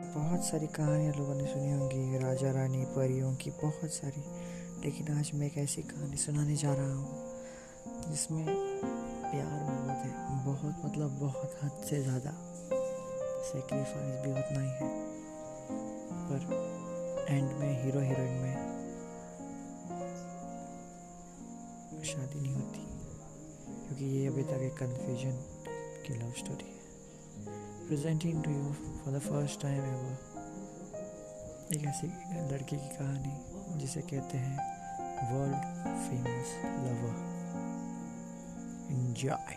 बहुत सारी कहानियाँ लोगों ने सुनी होंगी, राजा रानी, परियों की बहुत सारी। लेकिन आज मैं एक ऐसी कहानी सुनाने जा रहा हूँ, जिसमें प्यार बहुत है। बहुत मतलब बहुत हद से ज़्यादा। सेक्रीफाइस भी उतना ही है। पर एंड में हीरो हीरोइन में शादी नहीं होती। क्योंकि ये अभी तक एक कन्फ्यूज़न की लव स्टोरी है। Presenting to you for the first time ever एक ऐसी लड़की की कहानी जिसे कहते हैं वर्ल्ड फ़ेमस लवर एंजॉय